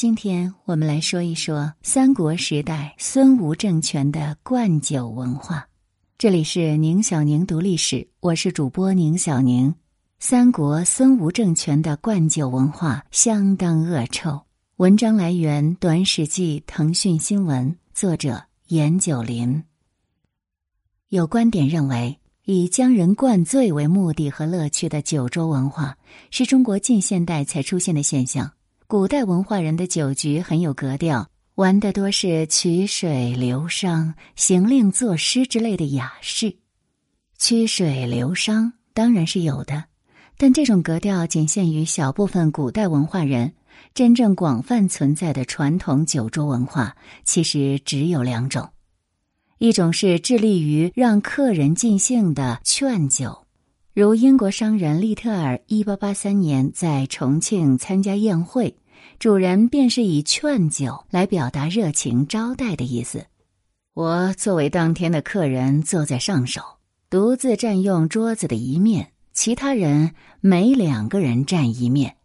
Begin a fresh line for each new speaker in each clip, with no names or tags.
今天我们来说一说三国时代孙吴政权的灌酒文化。这里是宁小宁读历史，我是主播宁小宁。三国孙吴政权的灌酒文化相当恶臭。文章来源《短史记》腾讯新闻，作者严九林。有观点认为，以将人灌醉为目的和乐趣的酒桌文化，是中国近现代才出现的现象。古代文化人的酒局很有格调，玩的多是曲水流觞、行令作诗之类的雅事。曲水流觞当然是有的，但这种格调仅限于小部分古代文化人。真正广泛存在的传统酒桌文化，其实只有两种：一种是致力于让客人尽兴的劝酒。如英国商人利特尔，一八八三年在重庆参加宴会，主人便是以劝酒来表达热情招待的意思。我作为当天的客人，坐在上首，独自占用桌子的一面，其他人每两个人占一面。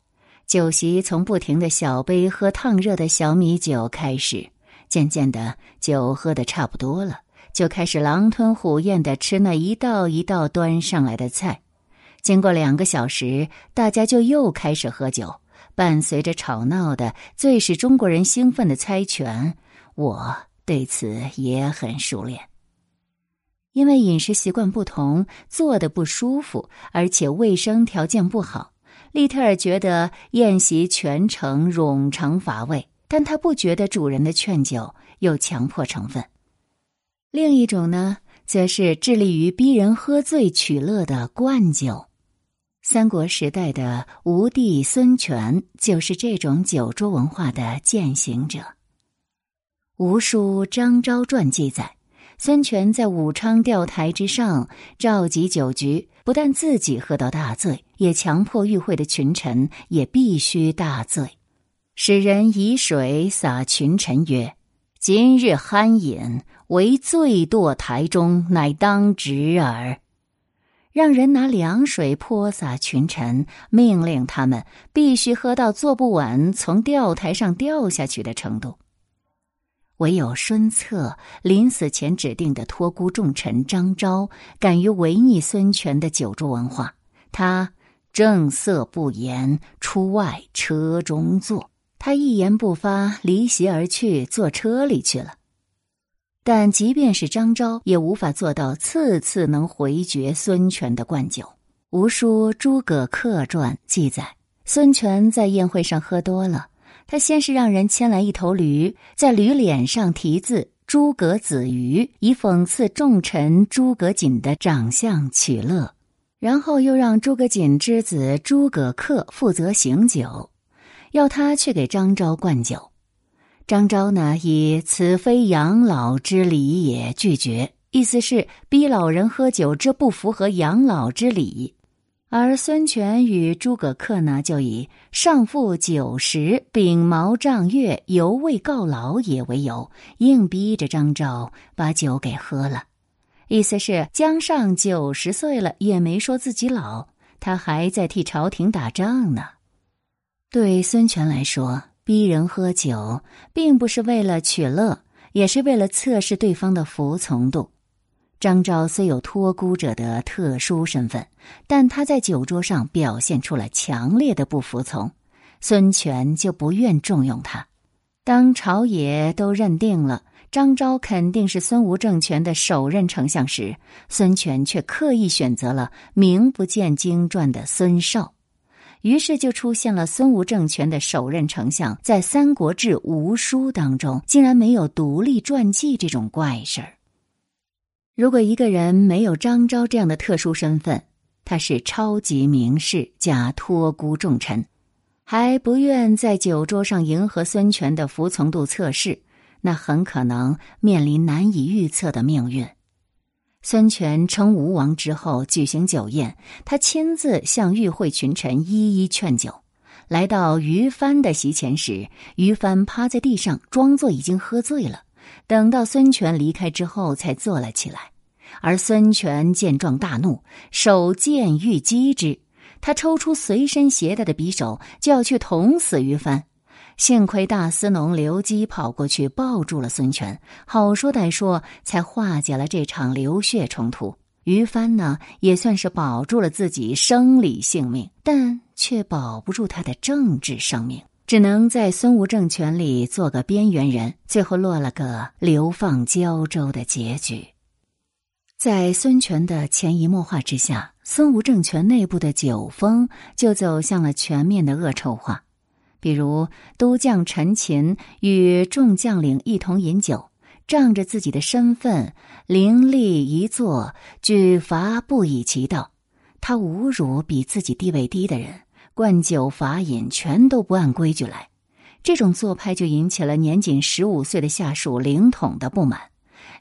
酒席从不停的小杯喝烫热的小米酒开始，渐渐的酒喝的差不多了。就开始狼吞虎咽的吃那一道一道端上来的菜，经过两个小时，大家就又开始喝酒，伴随着吵闹的最使中国人兴奋的猜拳。我对此也很熟练，因为饮食习惯不同，坐的不舒服，而且卫生条件不好。利特尔觉得宴席全程冗长乏味，但他不觉得主人的劝酒有强迫成分。另一种呢，则是致力于逼人喝醉取乐的灌酒。三国时代的吴帝孙权就是这种酒桌文化的践行者。《吴书·张昭传》记载，孙权在武昌钓台之上召集酒局，不但自己喝到大醉，也强迫与会的群臣也必须大醉，使人以水洒群臣曰：“今日酣饮。”为醉堕台中，乃当直耳。让人拿凉水泼洒群臣，命令他们必须喝到坐不稳，从吊台上掉下去的程度。唯有孙策临死前指定的托孤重臣张昭，敢于违逆孙权的酒桌文化。他正色不言，出外车中坐。他一言不发，离席而去，坐车里去了。但即便是张昭，也无法做到次次能回绝孙权的灌酒。《吴书·诸葛恪传》记载，孙权在宴会上喝多了，他先是让人牵来一头驴，在驴脸上题字“诸葛子瑜”，以讽刺重臣诸葛瑾的长相取乐；然后又让诸葛瑾之子诸葛恪负责醒酒，要他去给张昭灌酒。张昭呢，以“此非养老之礼也”拒绝，意思是逼老人喝酒，这不符合养老之礼。而孙权与诸葛恪呢，就以“上父九十，秉毛仗月，犹未告老也”为由，硬逼着张昭把酒给喝了。意思是江上九十岁了，也没说自己老，他还在替朝廷打仗呢。对孙权来说。逼人喝酒，并不是为了取乐，也是为了测试对方的服从度。张昭虽有托孤者的特殊身份，但他在酒桌上表现出了强烈的不服从，孙权就不愿重用他。当朝野都认定了张昭肯定是孙吴政权的首任丞相时，孙权却刻意选择了名不见经传的孙绍。于是就出现了孙吴政权的首任丞相在《三国志·吴书》当中竟然没有独立传记这种怪事儿。如果一个人没有张昭这样的特殊身份，他是超级名士加托孤重臣，还不愿在酒桌上迎合孙权的服从度测试，那很可能面临难以预测的命运。孙权称吴王之后，举行酒宴，他亲自向与会群臣一一劝酒。来到于帆的席前时，于帆趴在地上，装作已经喝醉了。等到孙权离开之后，才坐了起来。而孙权见状大怒，手剑欲击之，他抽出随身携带的匕首，就要去捅死于帆。幸亏大司农刘基跑过去抱住了孙权，好说歹说才化解了这场流血冲突。于帆呢，也算是保住了自己生理性命，但却保不住他的政治生命，只能在孙吴政权里做个边缘人，最后落了个流放胶州的结局。在孙权的潜移默化之下，孙吴政权内部的酒风就走向了全面的恶臭化。比如，都将陈琴与众将领一同饮酒，仗着自己的身份，凌厉一坐，举罚不以其道。他侮辱比自己地位低的人，灌酒罚饮，全都不按规矩来。这种做派就引起了年仅十五岁的下属凌统的不满，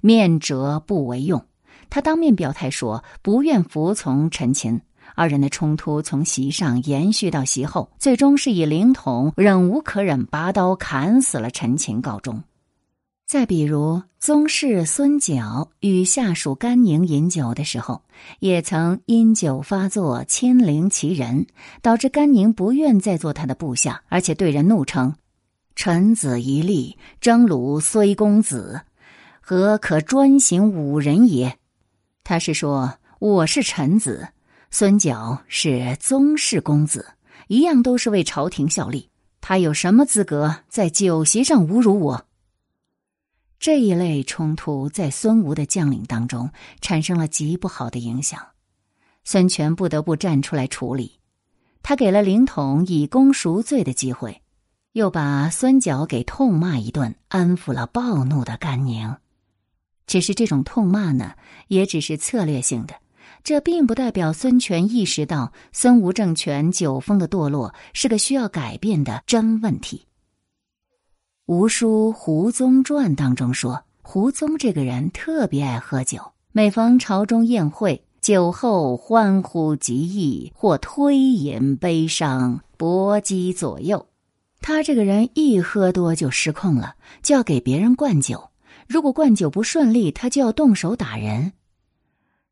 面折不为用。他当面表态说，不愿服从陈琴。二人的冲突从席上延续到席后，最终是以灵统忍无可忍，拔刀砍死了陈勤告终。再比如，宗室孙角与下属甘宁饮酒的时候，也曾因酒发作亲临其人，导致甘宁不愿再做他的部下，而且对人怒称：“臣子一立，征虏虽公子，何可专行五人也？”他是说：“我是臣子。”孙角是宗室公子，一样都是为朝廷效力。他有什么资格在酒席上侮辱我？这一类冲突在孙吴的将领当中产生了极不好的影响，孙权不得不站出来处理。他给了凌统以功赎罪的机会，又把孙角给痛骂一顿，安抚了暴怒的甘宁。只是这种痛骂呢，也只是策略性的。这并不代表孙权意识到孙吴政权九峰的堕落是个需要改变的真问题。吴书胡宗传当中说，胡宗这个人特别爱喝酒，每逢朝中宴会，酒后欢呼极易，或推饮悲伤，搏击左右。他这个人一喝多就失控了，就要给别人灌酒，如果灌酒不顺利，他就要动手打人。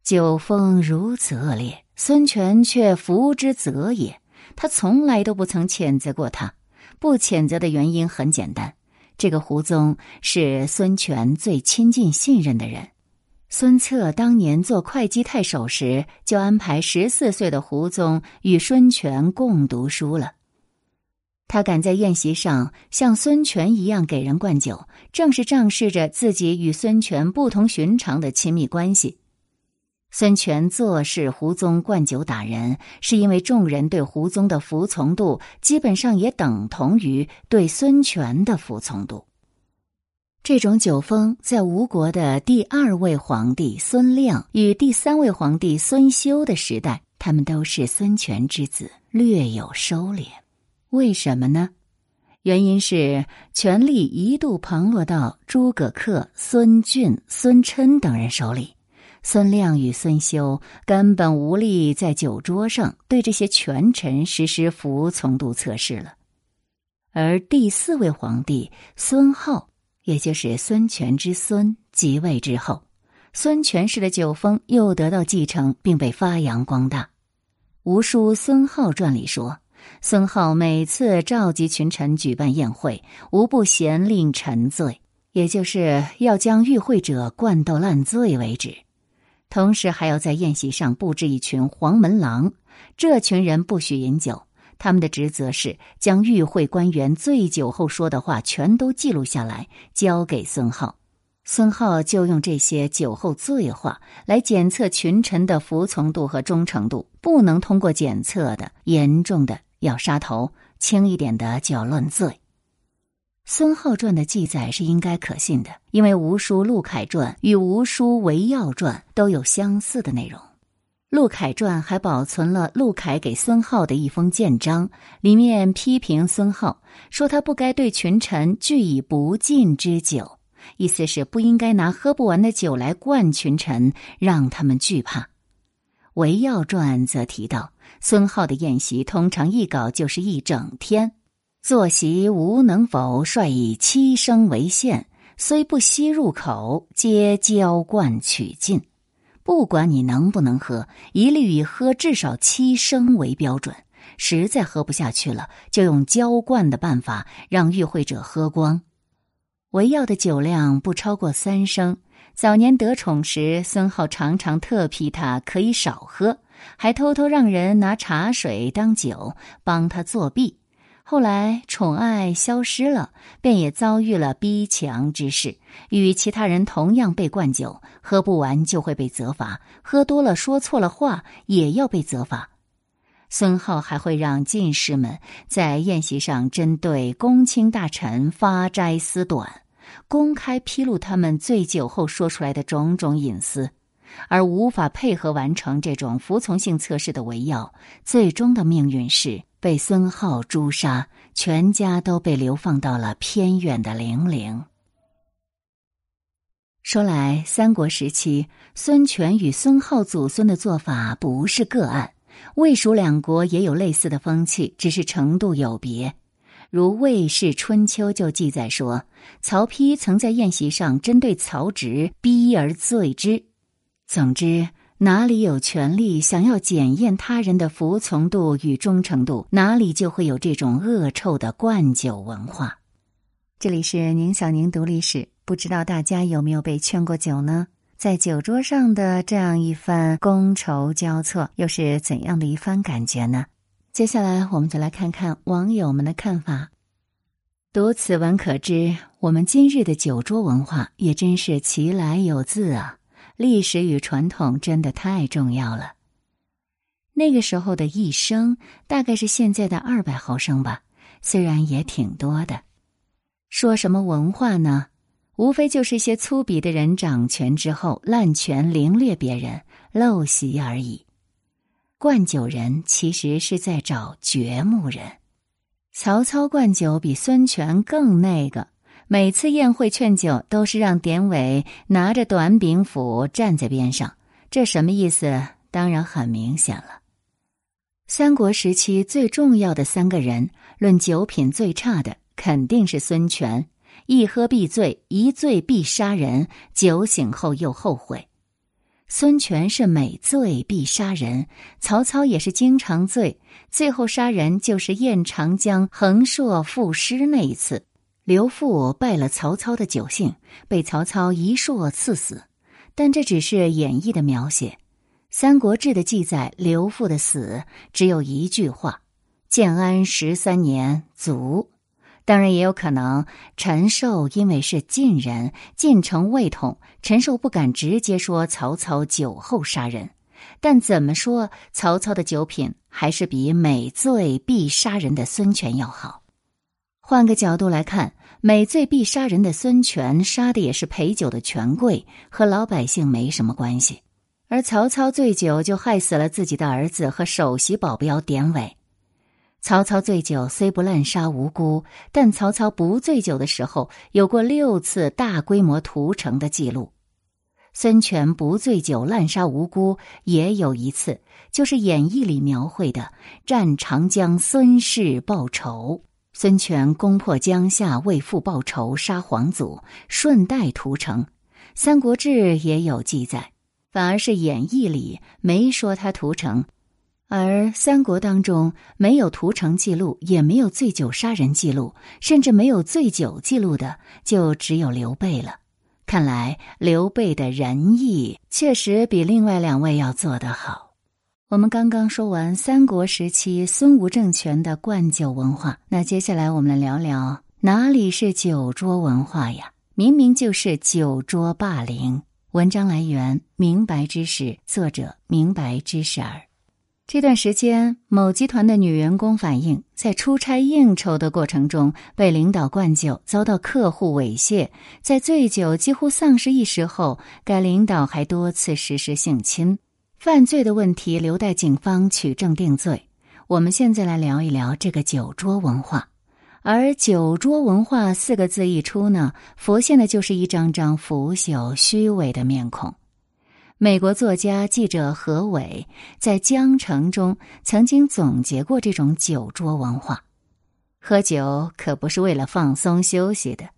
酒风如此恶劣，孙权却服之则也。他从来都不曾谴责过他，不谴责的原因很简单：这个胡宗是孙权最亲近信任的人。孙策当年做会稽太守时，就安排十四岁的胡宗与孙权共读书了。他敢在宴席上像孙权一样给人灌酒，正是仗势着自己与孙权不同寻常的亲密关系。孙权坐视胡宗灌酒打人，是因为众人对胡宗的服从度基本上也等同于对孙权的服从度。这种酒风在吴国的第二位皇帝孙亮与第三位皇帝孙休的时代，他们都是孙权之子，略有收敛。为什么呢？原因是权力一度旁落到诸葛恪、孙峻、孙琛等人手里。孙亮与孙休根本无力在酒桌上对这些权臣实施服从度测试了，而第四位皇帝孙浩，也就是孙权之孙即位之后，孙权式的酒风又得到继承，并被发扬光大。《吴书·孙浩传》里说，孙浩每次召集群臣举办宴会，无不咸令臣醉，也就是要将与会者灌到烂醉为止。同时还要在宴席上布置一群黄门郎，这群人不许饮酒，他们的职责是将与会官员醉酒后说的话全都记录下来，交给孙浩。孙浩就用这些酒后醉话来检测群臣的服从度和忠诚度，不能通过检测的，严重的要杀头，轻一点的就要论罪。孙浩传的记载是应该可信的，因为吴书陆凯传与吴书韦耀传都有相似的内容。陆凯传还保存了陆凯给孙浩的一封谏章，里面批评孙浩，说他不该对群臣拒以不敬之酒，意思是不应该拿喝不完的酒来灌群臣，让他们惧怕。韦耀传则提到，孙浩的宴席通常一搞就是一整天。坐席无能否，率以七声为限，虽不吸入口，皆浇灌取尽。不管你能不能喝，一律以喝至少七升为标准。实在喝不下去了，就用浇灌的办法让与会者喝光。围要的酒量不超过三升。早年得宠时，孙浩常常特批他可以少喝，还偷偷让人拿茶水当酒，帮他作弊。后来宠爱消失了，便也遭遇了逼强之事，与其他人同样被灌酒，喝不完就会被责罚；喝多了说错了话也要被责罚。孙浩还会让进士们在宴席上针对公卿大臣发斋私短，公开披露他们醉酒后说出来的种种隐私。而无法配合完成这种服从性测试的维耀，最终的命运是被孙浩诛杀，全家都被流放到了偏远的零陵。说来，三国时期孙权与孙浩祖孙的做法不是个案，魏蜀两国也有类似的风气，只是程度有别。如《魏氏春秋》就记载说，曹丕曾在宴席上针对曹植逼而罪之。总之，哪里有权力想要检验他人的服从度与忠诚度，哪里就会有这种恶臭的灌酒文化。这里是宁小宁读历史，不知道大家有没有被劝过酒呢？在酒桌上的这样一番觥筹交错，又是怎样的一番感觉呢？接下来，我们就来看看网友们的看法。读此文可知，我们今日的酒桌文化也真是其来有自啊。历史与传统真的太重要了。那个时候的一升大概是现在的二百毫升吧，虽然也挺多的。说什么文化呢？无非就是一些粗鄙的人掌权之后滥权凌掠别人、陋习而已。灌酒人其实是在找掘墓人。曹操灌酒比孙权更那个。每次宴会劝酒，都是让典韦拿着短柄斧站在边上，这什么意思？当然很明显了。三国时期最重要的三个人，论酒品最差的肯定是孙权，一喝必醉，一醉必杀人，酒醒后又后悔。孙权是每醉必杀人，曹操也是经常醉，最后杀人就是宴长江横槊赋诗那一次。刘馥败了曹操的酒兴，被曹操一槊刺死。但这只是演绎的描写，《三国志》的记载，刘馥的死只有一句话：“建安十三年卒。”当然，也有可能陈寿因为是晋人，晋城未统，陈寿不敢直接说曹操酒后杀人。但怎么说，曹操的酒品还是比每醉必杀人的孙权要好。换个角度来看，每醉必杀人的孙权杀的也是陪酒的权贵，和老百姓没什么关系；而曹操醉酒就害死了自己的儿子和首席保镖典韦。曹操醉酒虽不滥杀无辜，但曹操不醉酒的时候有过六次大规模屠城的记录。孙权不醉酒滥杀无辜也有一次，就是演义里描绘的战长江孙氏报仇。孙权攻破江夏，为父报仇，杀皇祖，顺带屠城。《三国志》也有记载，反而是演义里没说他屠城，而三国当中没有屠城记录，也没有醉酒杀人记录，甚至没有醉酒记录的，就只有刘备了。看来刘备的仁义确实比另外两位要做得好。我们刚刚说完三国时期孙吴政权的灌酒文化，那接下来我们来聊聊哪里是酒桌文化呀？明明就是酒桌霸凌。文章来源：明白知识，作者：明白知识儿。这段时间，某集团的女员工反映，在出差应酬的过程中被领导灌酒，遭到客户猥亵。在醉酒几乎丧失意识后，该领导还多次实施性侵。犯罪的问题留待警方取证定罪。我们现在来聊一聊这个酒桌文化。而“酒桌文化”四个字一出呢，浮现的就是一张张腐朽、虚伪的面孔。美国作家、记者何伟在《江城》中曾经总结过这种酒桌文化：喝酒可不是为了放松休息的，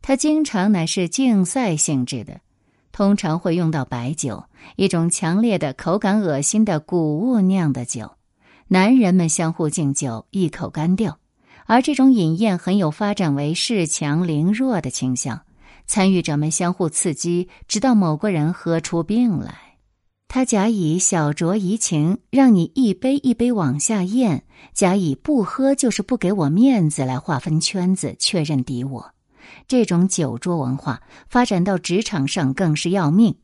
它经常乃是竞赛性质的。通常会用到白酒，一种强烈的、口感恶心的谷物酿的酒。男人们相互敬酒，一口干掉，而这种饮宴很有发展为恃强凌弱的倾向。参与者们相互刺激，直到某个人喝出病来。他假以小酌怡情，让你一杯一杯往下咽；假以不喝就是不给我面子来划分圈子，确认敌我。这种酒桌文化发展到职场上更是要命。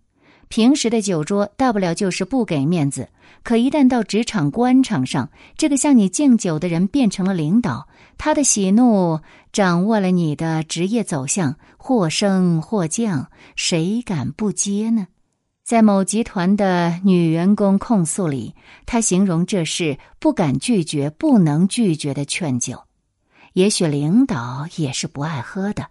平时的酒桌大不了就是不给面子，可一旦到职场官场上，这个向你敬酒的人变成了领导，他的喜怒掌握了你的职业走向，或升或降，谁敢不接呢？在某集团的女员工控诉里，她形容这是不敢拒绝、不能拒绝的劝酒。也许领导也是不爱喝的，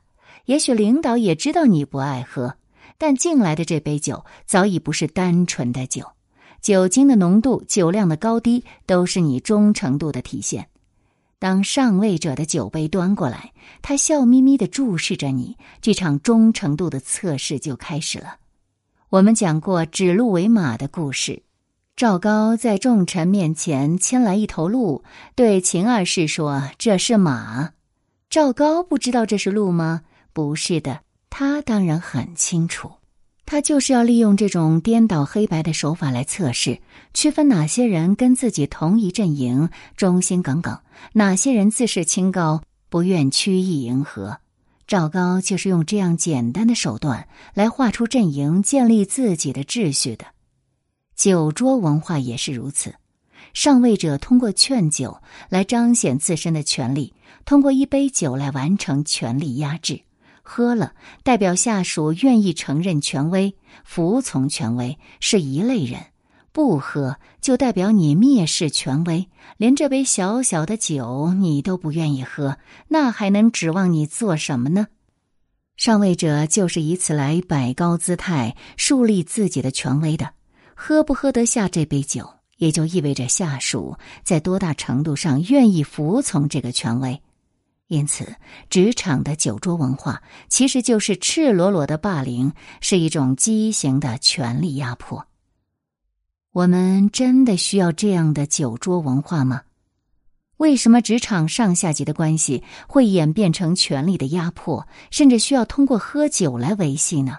也许领导也知道你不爱喝。但敬来的这杯酒早已不是单纯的酒，酒精的浓度、酒量的高低都是你忠诚度的体现。当上位者的酒杯端过来，他笑眯眯的注视着你，这场忠诚度的测试就开始了。我们讲过指鹿为马的故事，赵高在众臣面前牵来一头鹿，对秦二世说：“这是马。”赵高不知道这是鹿吗？不是的。他当然很清楚，他就是要利用这种颠倒黑白的手法来测试、区分哪些人跟自己同一阵营、忠心耿耿，哪些人自视清高、不愿曲意迎合。赵高就是用这样简单的手段来画出阵营、建立自己的秩序的。酒桌文化也是如此，上位者通过劝酒来彰显自身的权利，通过一杯酒来完成权力压制。喝了，代表下属愿意承认权威、服从权威，是一类人；不喝，就代表你蔑视权威，连这杯小小的酒你都不愿意喝，那还能指望你做什么呢？上位者就是以此来摆高姿态、树立自己的权威的。喝不喝得下这杯酒，也就意味着下属在多大程度上愿意服从这个权威。因此，职场的酒桌文化其实就是赤裸裸的霸凌，是一种畸形的权力压迫。我们真的需要这样的酒桌文化吗？为什么职场上下级的关系会演变成权力的压迫，甚至需要通过喝酒来维系呢？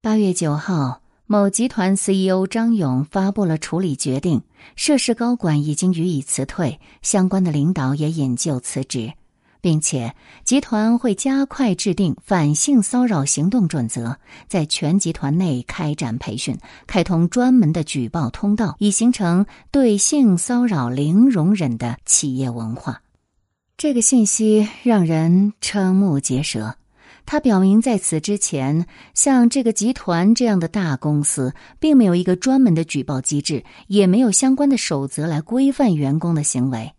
八月九号，某集团 CEO 张勇发布了处理决定。涉事高管已经予以辞退，相关的领导也引咎辞职，并且集团会加快制定反性骚扰行动准则，在全集团内开展培训，开通专门的举报通道，以形成对性骚扰零容忍的企业文化。这个信息让人瞠目结舌。他表明，在此之前，像这个集团这样的大公司，并没有一个专门的举报机制，也没有相关的守则来规范员工的行为。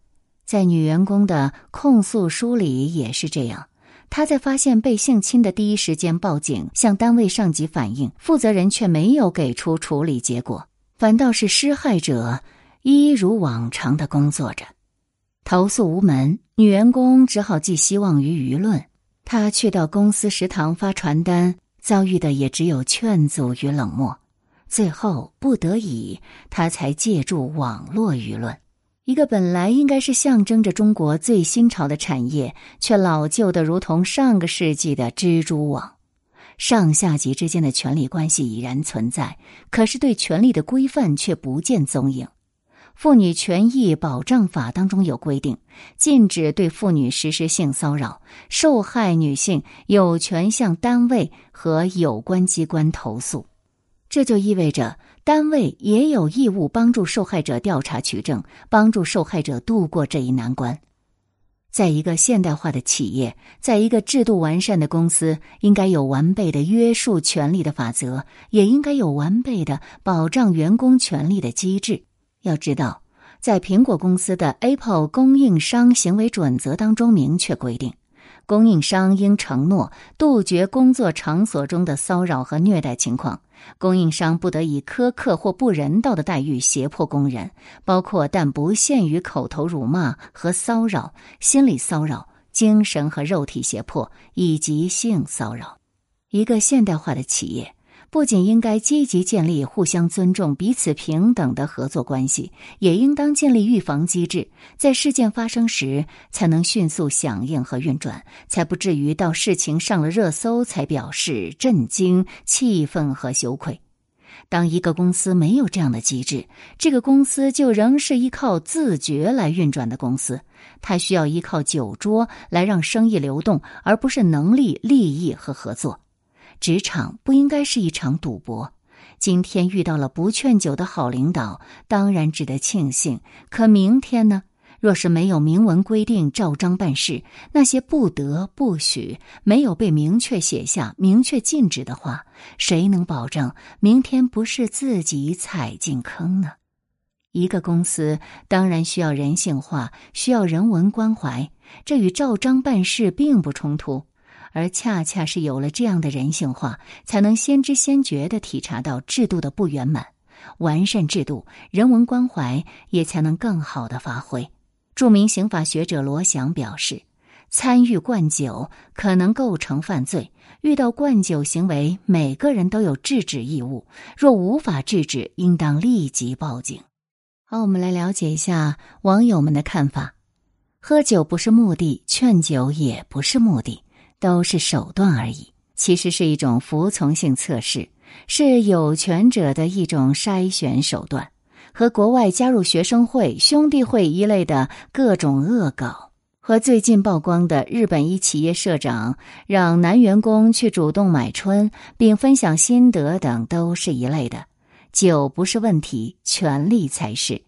在女员工的控诉书里也是这样。她在发现被性侵的第一时间报警，向单位上级反映，负责人却没有给出处理结果，反倒是施害者一如往常的工作着。投诉无门，女员工只好寄希望于舆论。他去到公司食堂发传单，遭遇的也只有劝阻与冷漠。最后不得已，他才借助网络舆论。一个本来应该是象征着中国最新潮的产业，却老旧的如同上个世纪的蜘蛛网。上下级之间的权力关系已然存在，可是对权力的规范却不见踪影。妇女权益保障法当中有规定，禁止对妇女实施性骚扰，受害女性有权向单位和有关机关投诉。这就意味着单位也有义务帮助受害者调查取证，帮助受害者度过这一难关。在一个现代化的企业，在一个制度完善的公司，应该有完备的约束权利的法则，也应该有完备的保障员工权利的机制。要知道，在苹果公司的 Apple 供应商行为准则当中明确规定，供应商应承诺杜绝工作场所中的骚扰和虐待情况。供应商不得以苛刻或不人道的待遇胁迫工人，包括但不限于口头辱骂和骚扰、心理骚扰、精神和肉体胁迫以及性骚扰。一个现代化的企业。不仅应该积极建立互相尊重、彼此平等的合作关系，也应当建立预防机制，在事件发生时才能迅速响应和运转，才不至于到事情上了热搜才表示震惊、气愤和羞愧。当一个公司没有这样的机制，这个公司就仍是依靠自觉来运转的公司，它需要依靠酒桌来让生意流动，而不是能力、利益和合作。职场不应该是一场赌博。今天遇到了不劝酒的好领导，当然值得庆幸。可明天呢？若是没有明文规定照章办事，那些不得不许没有被明确写下、明确禁止的话，谁能保证明天不是自己踩进坑呢？一个公司当然需要人性化，需要人文关怀，这与照章办事并不冲突。而恰恰是有了这样的人性化，才能先知先觉的体察到制度的不圆满，完善制度，人文关怀也才能更好的发挥。著名刑法学者罗翔表示，参与灌酒可能构成犯罪，遇到灌酒行为，每个人都有制止义务，若无法制止，应当立即报警。好，我们来了解一下网友们的看法：喝酒不是目的，劝酒也不是目的。都是手段而已，其实是一种服从性测试，是有权者的一种筛选手段，和国外加入学生会、兄弟会一类的各种恶搞，和最近曝光的日本一企业社长让男员工去主动买春并分享心得等，都是一类的。酒不是问题，权力才是。